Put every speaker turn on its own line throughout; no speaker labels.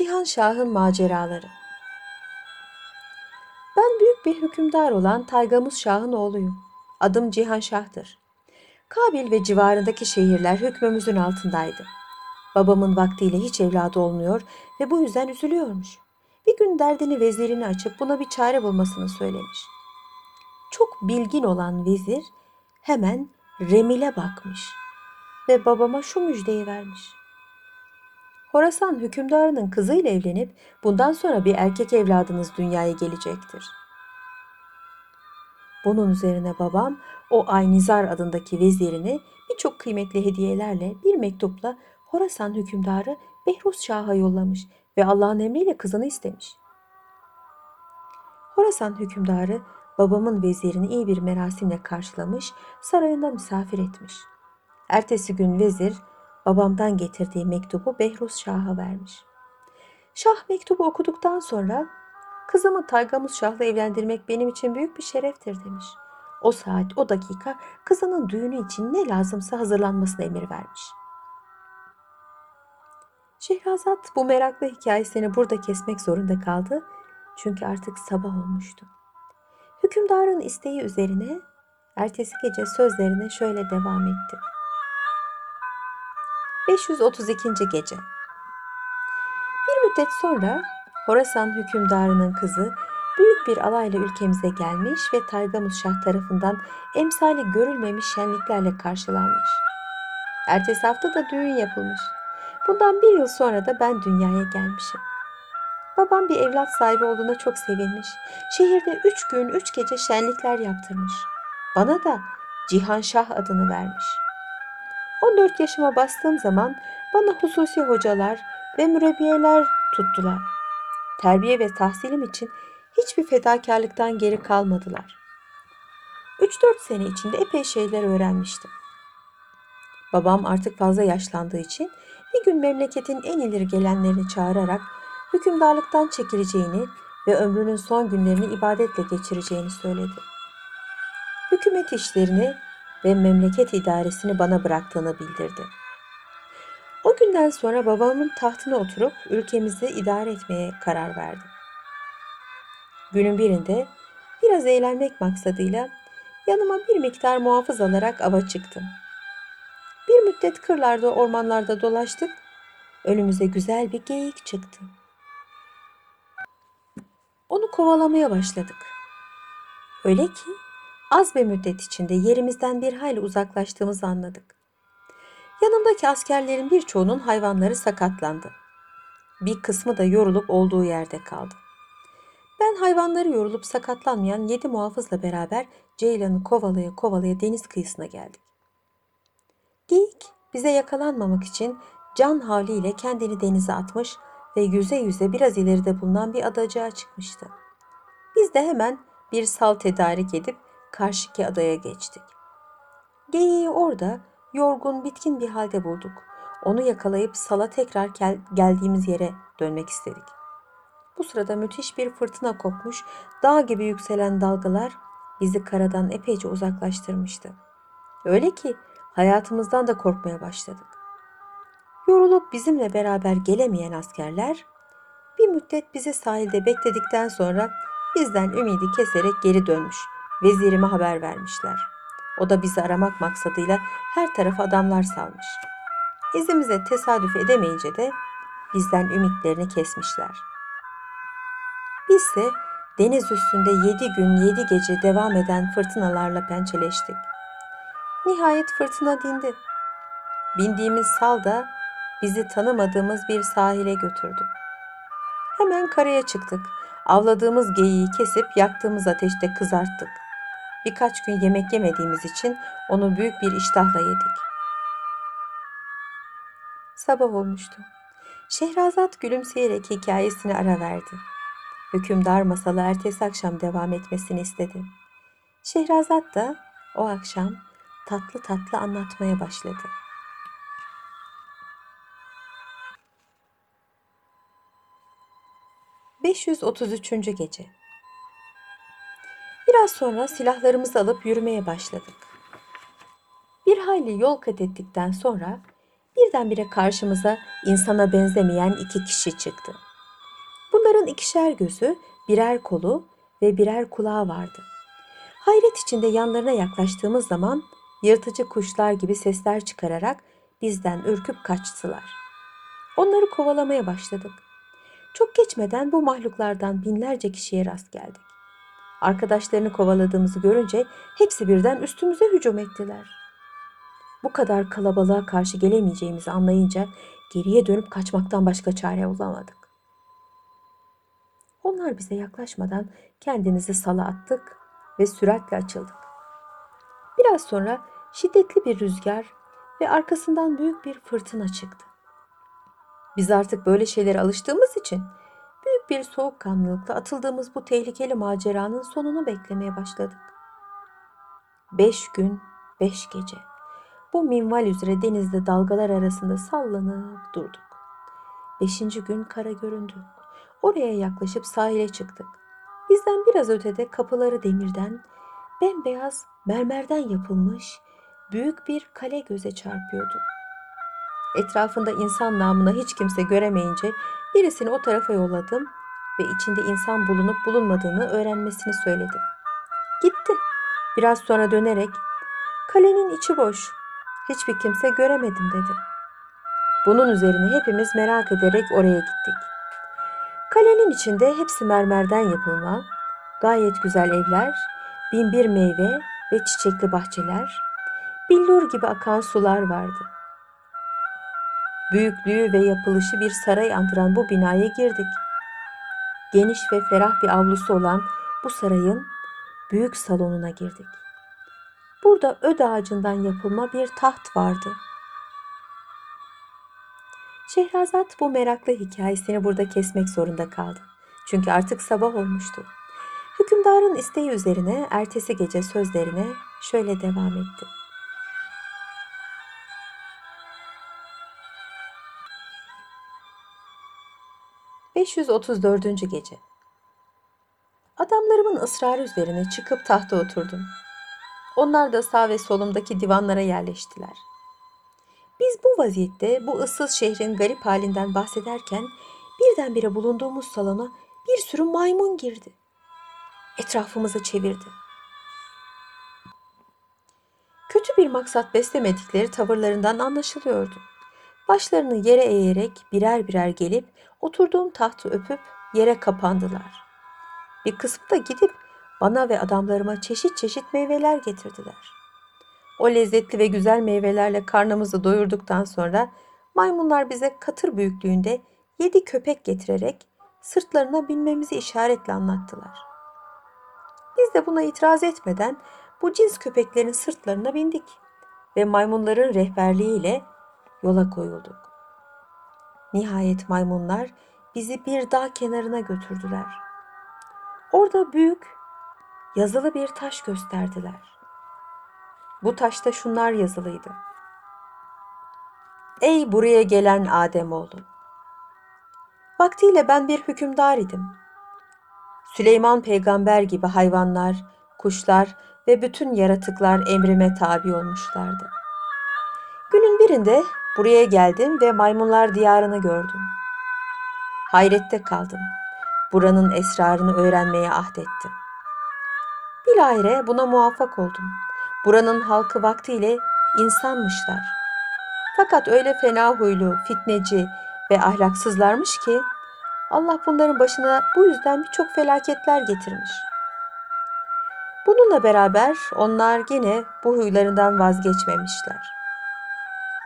Cihan Şah'ın maceraları. Ben büyük bir hükümdar olan Taygamuz Şah'ın oğluyum. Adım Cihan Şah'tır. Kabil ve civarındaki şehirler hükmümüzün altındaydı. Babamın vaktiyle hiç evladı olmuyor ve bu yüzden üzülüyormuş. Bir gün derdini vezirini açıp buna bir çare bulmasını söylemiş. Çok bilgin olan vezir hemen Remil'e bakmış ve babama şu müjdeyi vermiş. Horasan hükümdarının kızıyla evlenip bundan sonra bir erkek evladınız dünyaya gelecektir. Bunun üzerine babam o Aynizar adındaki vezirini birçok kıymetli hediyelerle bir mektupla Horasan hükümdarı Behruz Şah'a yollamış ve Allah'ın emriyle kızını istemiş. Horasan hükümdarı babamın vezirini iyi bir merasimle karşılamış, sarayında misafir etmiş. Ertesi gün vezir babamdan getirdiği mektubu Behruz Şah'a vermiş. Şah mektubu okuduktan sonra kızımı Taygamuz Şah'la evlendirmek benim için büyük bir şereftir demiş. O saat, o dakika kızının düğünü için ne lazımsa hazırlanmasına emir vermiş. Şehrazat bu meraklı hikayesini burada kesmek zorunda kaldı. Çünkü artık sabah olmuştu. Hükümdarın isteği üzerine ertesi gece sözlerine şöyle devam etti. 532. gece. Bir müddet sonra Horasan hükümdarının kızı büyük bir alayla ülkemize gelmiş ve Taygamuz Şah tarafından emsali görülmemiş şenliklerle karşılanmış. Ertesi hafta da düğün yapılmış. Bundan bir yıl sonra da ben dünyaya gelmişim. Babam bir evlat sahibi olduğuna çok sevinmiş. Şehirde üç gün üç gece şenlikler yaptırmış. Bana da Cihan Şah adını vermiş. 14 yaşıma bastığım zaman bana hususi hocalar ve mürebbiyeler tuttular. Terbiye ve tahsilim için hiçbir fedakarlıktan geri kalmadılar. 3-4 sene içinde epey şeyler öğrenmiştim. Babam artık fazla yaşlandığı için bir gün memleketin en ileri gelenlerini çağırarak hükümdarlıktan çekileceğini ve ömrünün son günlerini ibadetle geçireceğini söyledi. Hükümet işlerini ve memleket idaresini bana bıraktığını bildirdi. O günden sonra babamın tahtına oturup ülkemizi idare etmeye karar verdim. Günün birinde biraz eğlenmek maksadıyla yanıma bir miktar muhafız alarak ava çıktım. Bir müddet kırlarda, ormanlarda dolaştık. Önümüze güzel bir geyik çıktı. Onu kovalamaya başladık. Öyle ki az bir müddet içinde yerimizden bir hayli uzaklaştığımızı anladık. Yanımdaki askerlerin birçoğunun hayvanları sakatlandı. Bir kısmı da yorulup olduğu yerde kaldı. Ben hayvanları yorulup sakatlanmayan yedi muhafızla beraber Ceylan'ı kovalaya kovalaya deniz kıyısına geldik. Geyik bize yakalanmamak için can havliyle kendini denize atmış ve yüze yüze biraz ileride bulunan bir adacığa çıkmıştı. Biz de hemen bir sal tedarik edip karşıki adaya geçtik. Geyiği orada yorgun bitkin bir halde bulduk. Onu yakalayıp sala tekrar gel- geldiğimiz yere dönmek istedik. Bu sırada müthiş bir fırtına kopmuş, dağ gibi yükselen dalgalar bizi karadan epeyce uzaklaştırmıştı. Öyle ki hayatımızdan da korkmaya başladık. Yorulup bizimle beraber gelemeyen askerler bir müddet bizi sahilde bekledikten sonra bizden ümidi keserek geri dönmüş. Vezirime haber vermişler. O da bizi aramak maksadıyla her tarafa adamlar salmış. İzimize tesadüf edemeyince de bizden ümitlerini kesmişler. Bizse deniz üstünde yedi gün yedi gece devam eden fırtınalarla pençeleştik. Nihayet fırtına dindi. Bindiğimiz sal da bizi tanımadığımız bir sahile götürdü. Hemen karaya çıktık. Avladığımız geyiği kesip yaktığımız ateşte kızarttık. Birkaç gün yemek yemediğimiz için onu büyük bir iştahla yedik. Sabah olmuştu. Şehrazat gülümseyerek hikayesine ara verdi. Hükümdar masalı ertesi akşam devam etmesini istedi. Şehrazat da o akşam tatlı tatlı anlatmaya başladı. ...533. Gece Biraz sonra silahlarımızı alıp yürümeye başladık. Bir hayli yol kat ettikten sonra birdenbire karşımıza insana benzemeyen iki kişi çıktı. Onların ikişer gözü, birer kolu ve birer kulağı vardı. Hayret içinde yanlarına yaklaştığımız zaman yırtıcı kuşlar gibi sesler çıkararak bizden ürküp kaçtılar. Onları kovalamaya başladık. Çok geçmeden bu mahluklardan binlerce kişiye rast geldik. Arkadaşlarını kovaladığımızı görünce hepsi birden üstümüze hücum ettiler. Bu kadar kalabalığa karşı gelemeyeceğimizi anlayınca geriye dönüp kaçmaktan başka çare bulamadık. Onlar bize yaklaşmadan kendimizi sala attık ve süratle açıldık. Biraz sonra şiddetli bir rüzgar ve arkasından büyük bir fırtına çıktı. Biz artık böyle şeylere alıştığımız için büyük bir soğukkanlılıkla atıldığımız bu tehlikeli maceranın sonunu beklemeye başladık. Beş gün, beş gece. Bu minval üzere denizde dalgalar arasında sallanıp durduk. Beşinci gün kara göründü. Oraya yaklaşıp sahile çıktık. Bizden biraz ötede kapıları demirden, bembeyaz mermerden yapılmış büyük bir kale göze çarpıyordu. Etrafında insan namına hiç kimse göremeyince birisini o tarafa yolladım ve içinde insan bulunup bulunmadığını öğrenmesini söyledim. Gitti. Biraz sonra dönerek kalenin içi boş. Hiçbir kimse göremedim dedi. Bunun üzerine hepimiz merak ederek oraya gittik. Kalenin içinde hepsi mermerden yapılma, gayet güzel evler, binbir meyve ve çiçekli bahçeler, billur gibi akan sular vardı. Büyüklüğü ve yapılışı bir saray andıran bu binaya girdik. Geniş ve ferah bir avlusu olan bu sarayın büyük salonuna girdik. Burada öd ağacından yapılma bir taht vardı. Şehrazat bu meraklı hikayesini burada kesmek zorunda kaldı. Çünkü artık sabah olmuştu. Hükümdarın isteği üzerine ertesi gece sözlerine şöyle devam etti. ...534. Gece Adamlarımın ısrarı üzerine çıkıp tahta oturdum. Onlar da sağ ve solumdaki divanlara yerleştiler. Biz bu vaziyette bu ıssız şehrin garip halinden bahsederken birdenbire bulunduğumuz salona bir sürü maymun girdi. Etrafımızı çevirdi. Kötü bir maksat beslemedikleri tavırlarından anlaşılıyordu. Başlarını yere eğerek birer birer gelip oturduğum tahtı öpüp yere kapandılar. Bir kısmı da gidip bana ve adamlarıma çeşit çeşit meyveler getirdiler. O lezzetli ve güzel meyvelerle karnımızı doyurduktan sonra maymunlar bize katır büyüklüğünde yedi köpek getirerek sırtlarına binmemizi işaretle anlattılar. Biz de buna itiraz etmeden bu cins köpeklerin sırtlarına bindik ve maymunların rehberliğiyle yola koyulduk. Nihayet maymunlar bizi bir dağ kenarına götürdüler. Orada büyük yazılı bir taş gösterdiler. Bu taşta şunlar yazılıydı. Ey buraya gelen Ademoğlu! Vaktiyle ben bir hükümdar idim. Süleyman peygamber gibi hayvanlar, kuşlar ve bütün yaratıklar emrime tabi olmuşlardı. Günün birinde buraya geldim ve maymunlar diyarını gördüm. Hayrette kaldım. Buranın esrarını öğrenmeye ahdettim. Bilahare buna muvaffak oldum. Buranın halkı vaktiyle insanmışlar. Fakat öyle fena huylu, fitneci ve ahlaksızlarmış ki Allah bunların başına bu yüzden birçok felaketler getirmiş. Bununla beraber onlar yine bu huylarından vazgeçmemişler.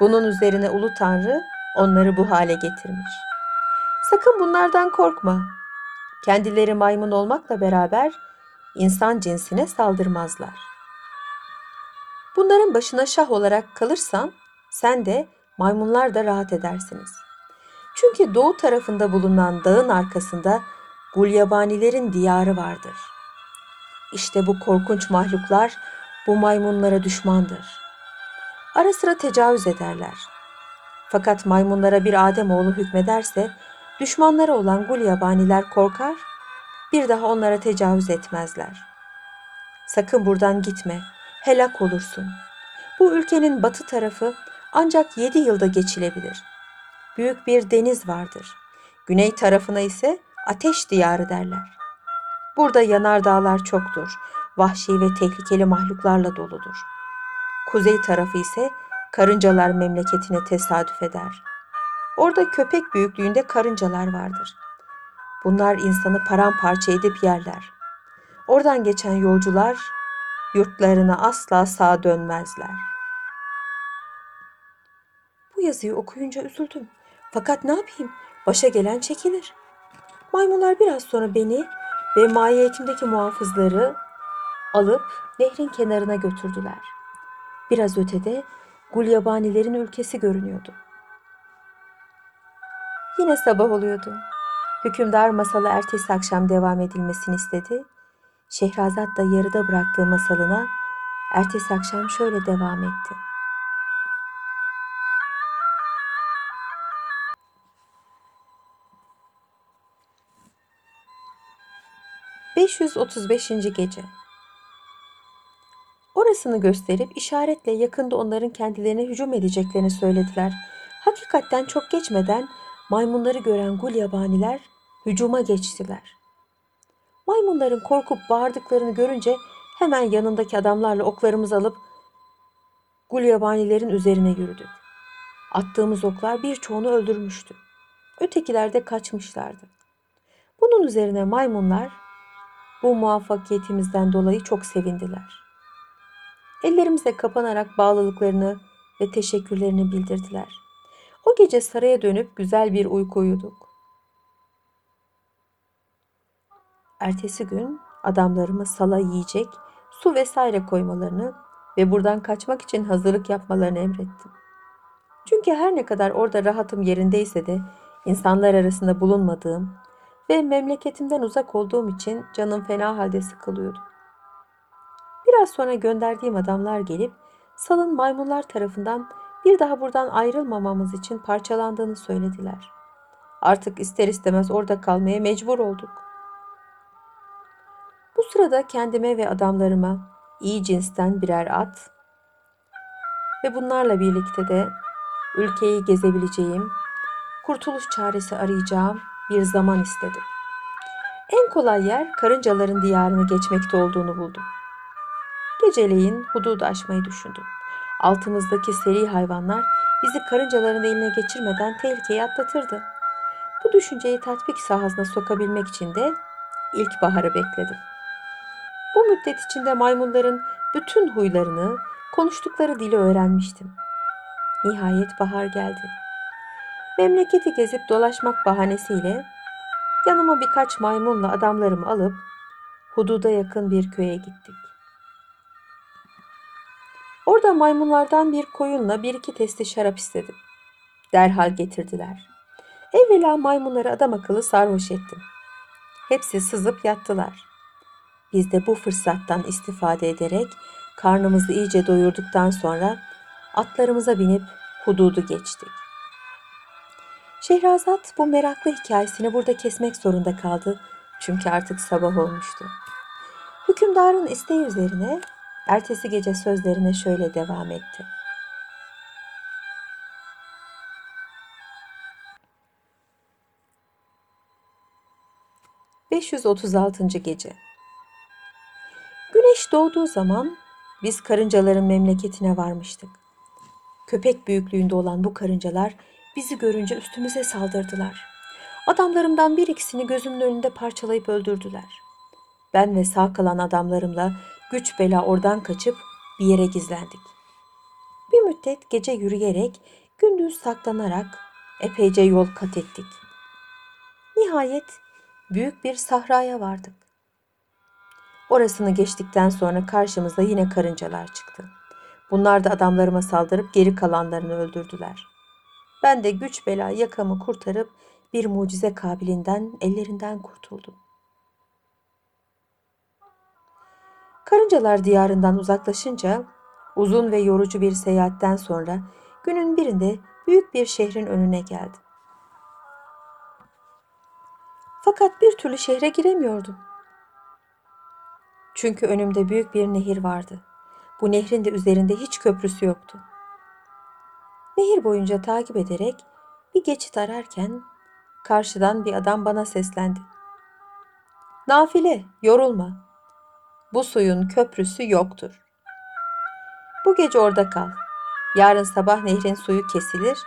Bunun üzerine Ulu Tanrı onları bu hale getirmiş. Sakın bunlardan korkma. Kendileri maymun olmakla beraber insan cinsine saldırmazlar. Bunların başına şah olarak kalırsan sen de maymunlar da rahat edersiniz. Çünkü doğu tarafında bulunan dağın arkasında gulyabanilerin diyarı vardır. İşte bu korkunç mahluklar bu maymunlara düşmandır. Ara sıra tecavüz ederler. Fakat maymunlara bir Ademoğlu hükmederse düşmanları olan gulyabaniler korkar, bir daha onlara tecavüz etmezler. Sakın buradan gitme, helak olursun. Bu ülkenin batı tarafı ancak yedi yılda geçilebilir. Büyük bir deniz vardır. Güney tarafına ise ateş diyarı derler. Burada yanardağlar çoktur, vahşi ve tehlikeli mahluklarla doludur. Kuzey tarafı ise karıncalar memleketine tesadüf eder. Orada köpek büyüklüğünde karıncalar vardır. Bunlar insanı paramparça edip yerler. Oradan geçen yolcular yurtlarına asla sağ dönmezler. Bu yazıyı okuyunca üzüldüm. Fakat ne yapayım? Başa gelen çekilir. Maymunlar biraz sonra beni ve mahiyetimdeki muhafızları alıp nehrin kenarına götürdüler. Biraz ötede gulyabanilerin ülkesi görünüyordu. Yine sabah oluyordu. Hükümdar masalı ertesi akşam devam edilmesini istedi. Şehrazat da yarıda bıraktığı masalına ertesi akşam şöyle devam etti. ...535. Gece Orasını gösterip işaretle yakında onların kendilerine hücum edeceklerini söylediler. Hakikatten çok geçmeden maymunları gören gulyabaniler hücuma geçtiler. Maymunların korkup bağırdıklarını görünce hemen yanındaki adamlarla oklarımızı alıp gulyabanilerin üzerine yürüdük. Attığımız oklar birçoğunu öldürmüştü. Ötekiler de kaçmışlardı. Bunun üzerine maymunlar bu muvaffakiyetimizden dolayı çok sevindiler. Ellerimize kapanarak bağlılıklarını ve teşekkürlerini bildirdiler. O gece saraya dönüp güzel bir uyku uyuduk. Ertesi gün adamlarımı sala yiyecek, su vesaire koymalarını ve buradan kaçmak için hazırlık yapmalarını emrettim. Çünkü her ne kadar orada rahatım yerindeyse de insanlar arasında bulunmadığım ve memleketimden uzak olduğum için canım fena halde sıkılıyordu. Biraz sonra gönderdiğim adamlar gelip salın maymunlar tarafından bir daha buradan ayrılmamamız için parçalandığını söylediler. Artık ister istemez orada kalmaya mecbur olduk. Bu sırada kendime ve adamlarıma iyi cinsten birer at ve bunlarla birlikte de ülkeyi gezebileceğim, kurtuluş çaresi arayacağım bir zaman istedim. En kolay yer karıncaların diyarını geçmekte olduğunu buldum. Geceleyin hududu aşmayı düşündüm. Altımızdaki seri hayvanlar bizi karıncaların eline geçirmeden tehlikeyi atlatırdı. Bu düşünceyi tatbik sahasına sokabilmek için de ilkbaharı bekledim. Bu müddet içinde maymunların bütün huylarını, konuştukları dili öğrenmiştim. Nihayet bahar geldi. Memleketi gezip dolaşmak bahanesiyle yanıma birkaç maymunla adamlarımı alıp hududa yakın bir köye gittik. Orada maymunlardan bir koyunla bir iki testi şarap istedim. Derhal getirdiler. Evvela maymunları adam akıllı sarhoş ettim. Hepsi sızıp yattılar. Biz de bu fırsattan istifade ederek karnımızı iyice doyurduktan sonra atlarımıza binip hududu geçtik. Şehrazat bu meraklı hikayesini burada kesmek zorunda kaldı çünkü artık sabah olmuştu. Hükümdarın isteği üzerine ertesi gece sözlerine şöyle devam etti. ...536. Gece Güneş doğduğu zaman biz karıncaların memleketine varmıştık. Köpek büyüklüğünde olan bu karıncalar bizi görünce üstümüze saldırdılar. Adamlarımdan bir ikisini gözümün önünde parçalayıp öldürdüler. Ben ve sağ kalan adamlarımla güç bela oradan kaçıp bir yere gizlendik. Bir müddet gece yürüyerek, gündüz saklanarak epeyce yol kat ettik. Nihayet büyük bir sahraya vardık. Orasını geçtikten sonra karşımıza yine karıncalar çıktı. Bunlar da adamlarıma saldırıp geri kalanlarını öldürdüler. Ben de güç bela yakamı kurtarıp bir mucize kabilinden ellerinden kurtuldum. Karıncalar diyarından uzaklaşınca uzun ve yorucu bir seyahatten sonra günün birinde büyük bir şehrin önüne geldim. Fakat bir türlü şehre giremiyordum. Çünkü önümde büyük bir nehir vardı. Bu nehrin de üzerinde hiç köprüsü yoktu. Nehir boyunca takip ederek bir geçit ararken karşıdan bir adam bana seslendi. Nafile, yorulma. Bu suyun köprüsü yoktur. Bu gece orada kal. Yarın sabah nehrin suyu kesilir,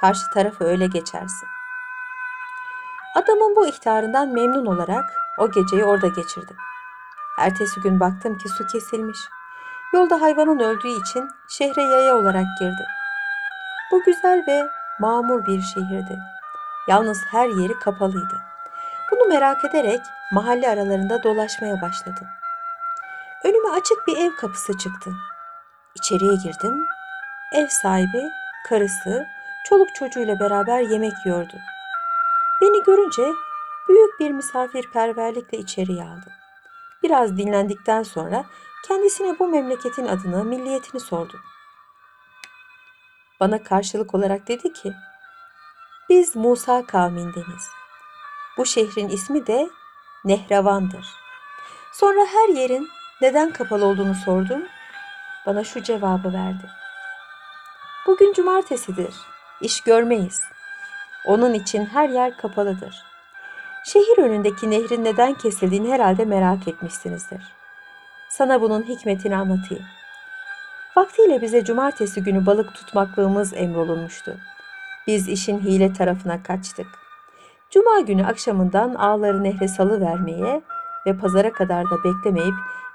karşı tarafı öyle geçersin. Adamın bu ihtarından memnun olarak o geceyi orada geçirdim. Ertesi gün baktım ki su kesilmiş. Yolda hayvanın öldüğü için şehre yaya olarak girdi. Bu güzel ve mamur bir şehirdi. Yalnız her yeri kapalıydı. Bunu merak ederek mahalle aralarında dolaşmaya başladım. Önüme açık bir ev kapısı çıktı. İçeriye girdim. Ev sahibi, karısı, çoluk çocuğuyla beraber yemek yiyordu. Beni görünce büyük bir misafirperverlikle içeriye aldı. Biraz dinlendikten sonra kendisine bu memleketin adını, milliyetini sordu. Bana karşılık olarak dedi ki, biz Musa kavmindeniz. Bu şehrin ismi de Nehravan'dır. Sonra her yerin neden kapalı olduğunu sordum. Bana şu cevabı verdi. Bugün cumartesidir. İş görmeyiz. Onun için her yer kapalıdır. Şehir önündeki nehrin neden kesildiğini herhalde merak etmişsinizdir. Sana bunun hikmetini anlatayım. Vaktiyle bize cumartesi günü balık tutmaklığımız emrolunmuştu. Biz işin hile tarafına kaçtık. Cuma günü akşamından ağları nehre salı vermeye ve pazara kadar da beklemeyip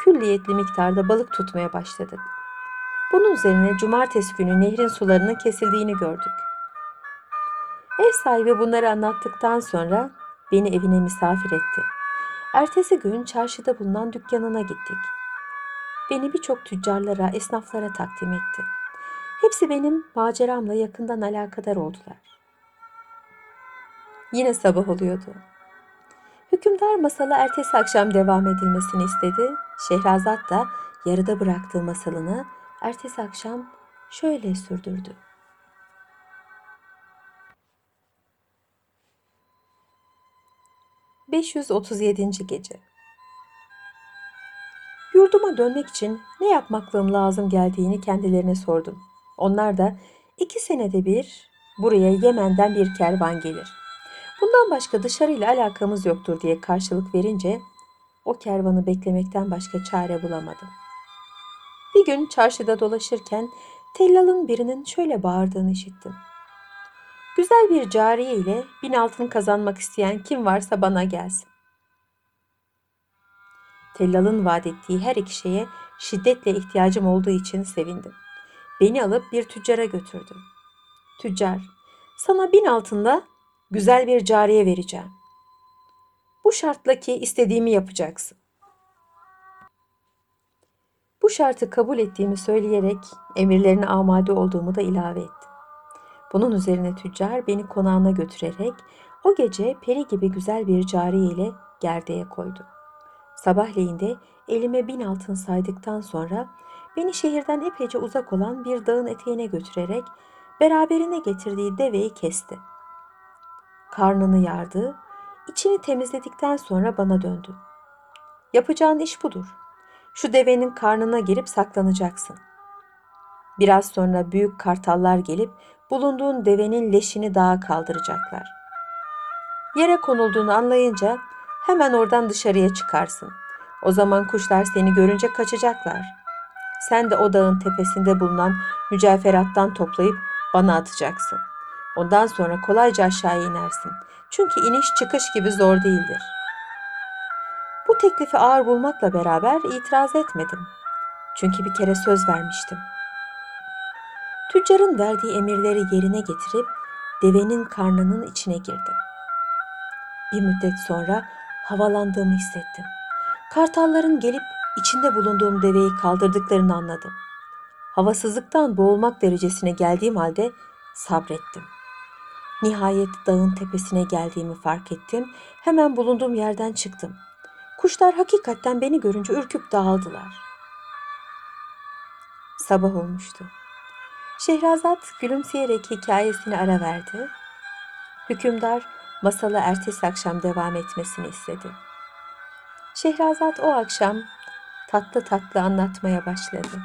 külliyetli miktarda balık tutmaya başladık. Bunun üzerine cumartesi günü nehrin sularının kesildiğini gördük. Ev sahibi bunları anlattıktan sonra beni evine misafir etti. Ertesi gün çarşıda bulunan dükkanına gittik. Beni birçok tüccarlara, esnaflara takdim etti. Hepsi benim maceramla yakından alakadar oldular. Yine sabah oluyordu. Hükümdar masala ertesi akşam devam edilmesini istedi. Şehrazat da yarıda bıraktığı masalını ertesi akşam şöyle sürdürdü. ...537. Gece Yurduma dönmek için ne yapmaklığım lazım geldiğini kendilerine sordum. Onlar da iki senede bir buraya Yemen'den bir kervan gelir. Bundan başka dışarıyla alakamız yoktur diye karşılık verince o kervanı beklemekten başka çare bulamadım. Bir gün çarşıda dolaşırken tellalın birinin şöyle bağırdığını işittim. Güzel bir cariye ile bin altın kazanmak isteyen kim varsa bana gelsin. Tellal'ın vaat ettiği her iki şeye şiddetle ihtiyacım olduğu için sevindim. Beni alıp bir tüccara götürdü. Tüccar, sana bin altında güzel bir cariye vereceğim. Bu şartla ki istediğimi yapacaksın. Bu şartı kabul ettiğimi söyleyerek emirlerine amade olduğumu da ilave ettim. Bunun üzerine tüccar beni konağına götürerek o gece peri gibi güzel bir cariye ile gerdeğe koydu. Sabahleyin de elime bin altın saydıktan sonra beni şehirden epeyce uzak olan bir dağın eteğine götürerek beraberine getirdiği deveyi kesti. Karnını yardı, içini temizledikten sonra bana döndü. Yapacağın iş budur. Şu devenin karnına girip saklanacaksın. Biraz sonra büyük kartallar gelip bulunduğun devenin leşini dağa kaldıracaklar. Yere konulduğunu anlayınca hemen oradan dışarıya çıkarsın. O zaman kuşlar seni görünce kaçacaklar. Sen de o dağın tepesinde bulunan mücevherattan toplayıp bana atacaksın. Ondan sonra kolayca aşağıya inersin. Çünkü iniş çıkış gibi zor değildir. Bu teklifi ağır bulmakla beraber itiraz etmedim. Çünkü bir kere söz vermiştim. Tüccarın verdiği emirleri yerine getirip devenin karnının içine girdim. Bir müddet sonra havalandığımı hissettim. Kartalların gelip içinde bulunduğum deveyi kaldırdıklarını anladım. Havasızlıktan boğulmak derecesine geldiğim halde sabrettim. Nihayet dağın tepesine geldiğimi fark ettim. Hemen bulunduğum yerden çıktım. Kuşlar hakikaten beni görünce ürküp dağıldılar. Sabah olmuştu. Şehrazat gülümseyerek hikayesini ara verdi. Hükümdar masalı ertesi akşam devam etmesini istedi. Şehrazat o akşam tatlı tatlı anlatmaya başladı.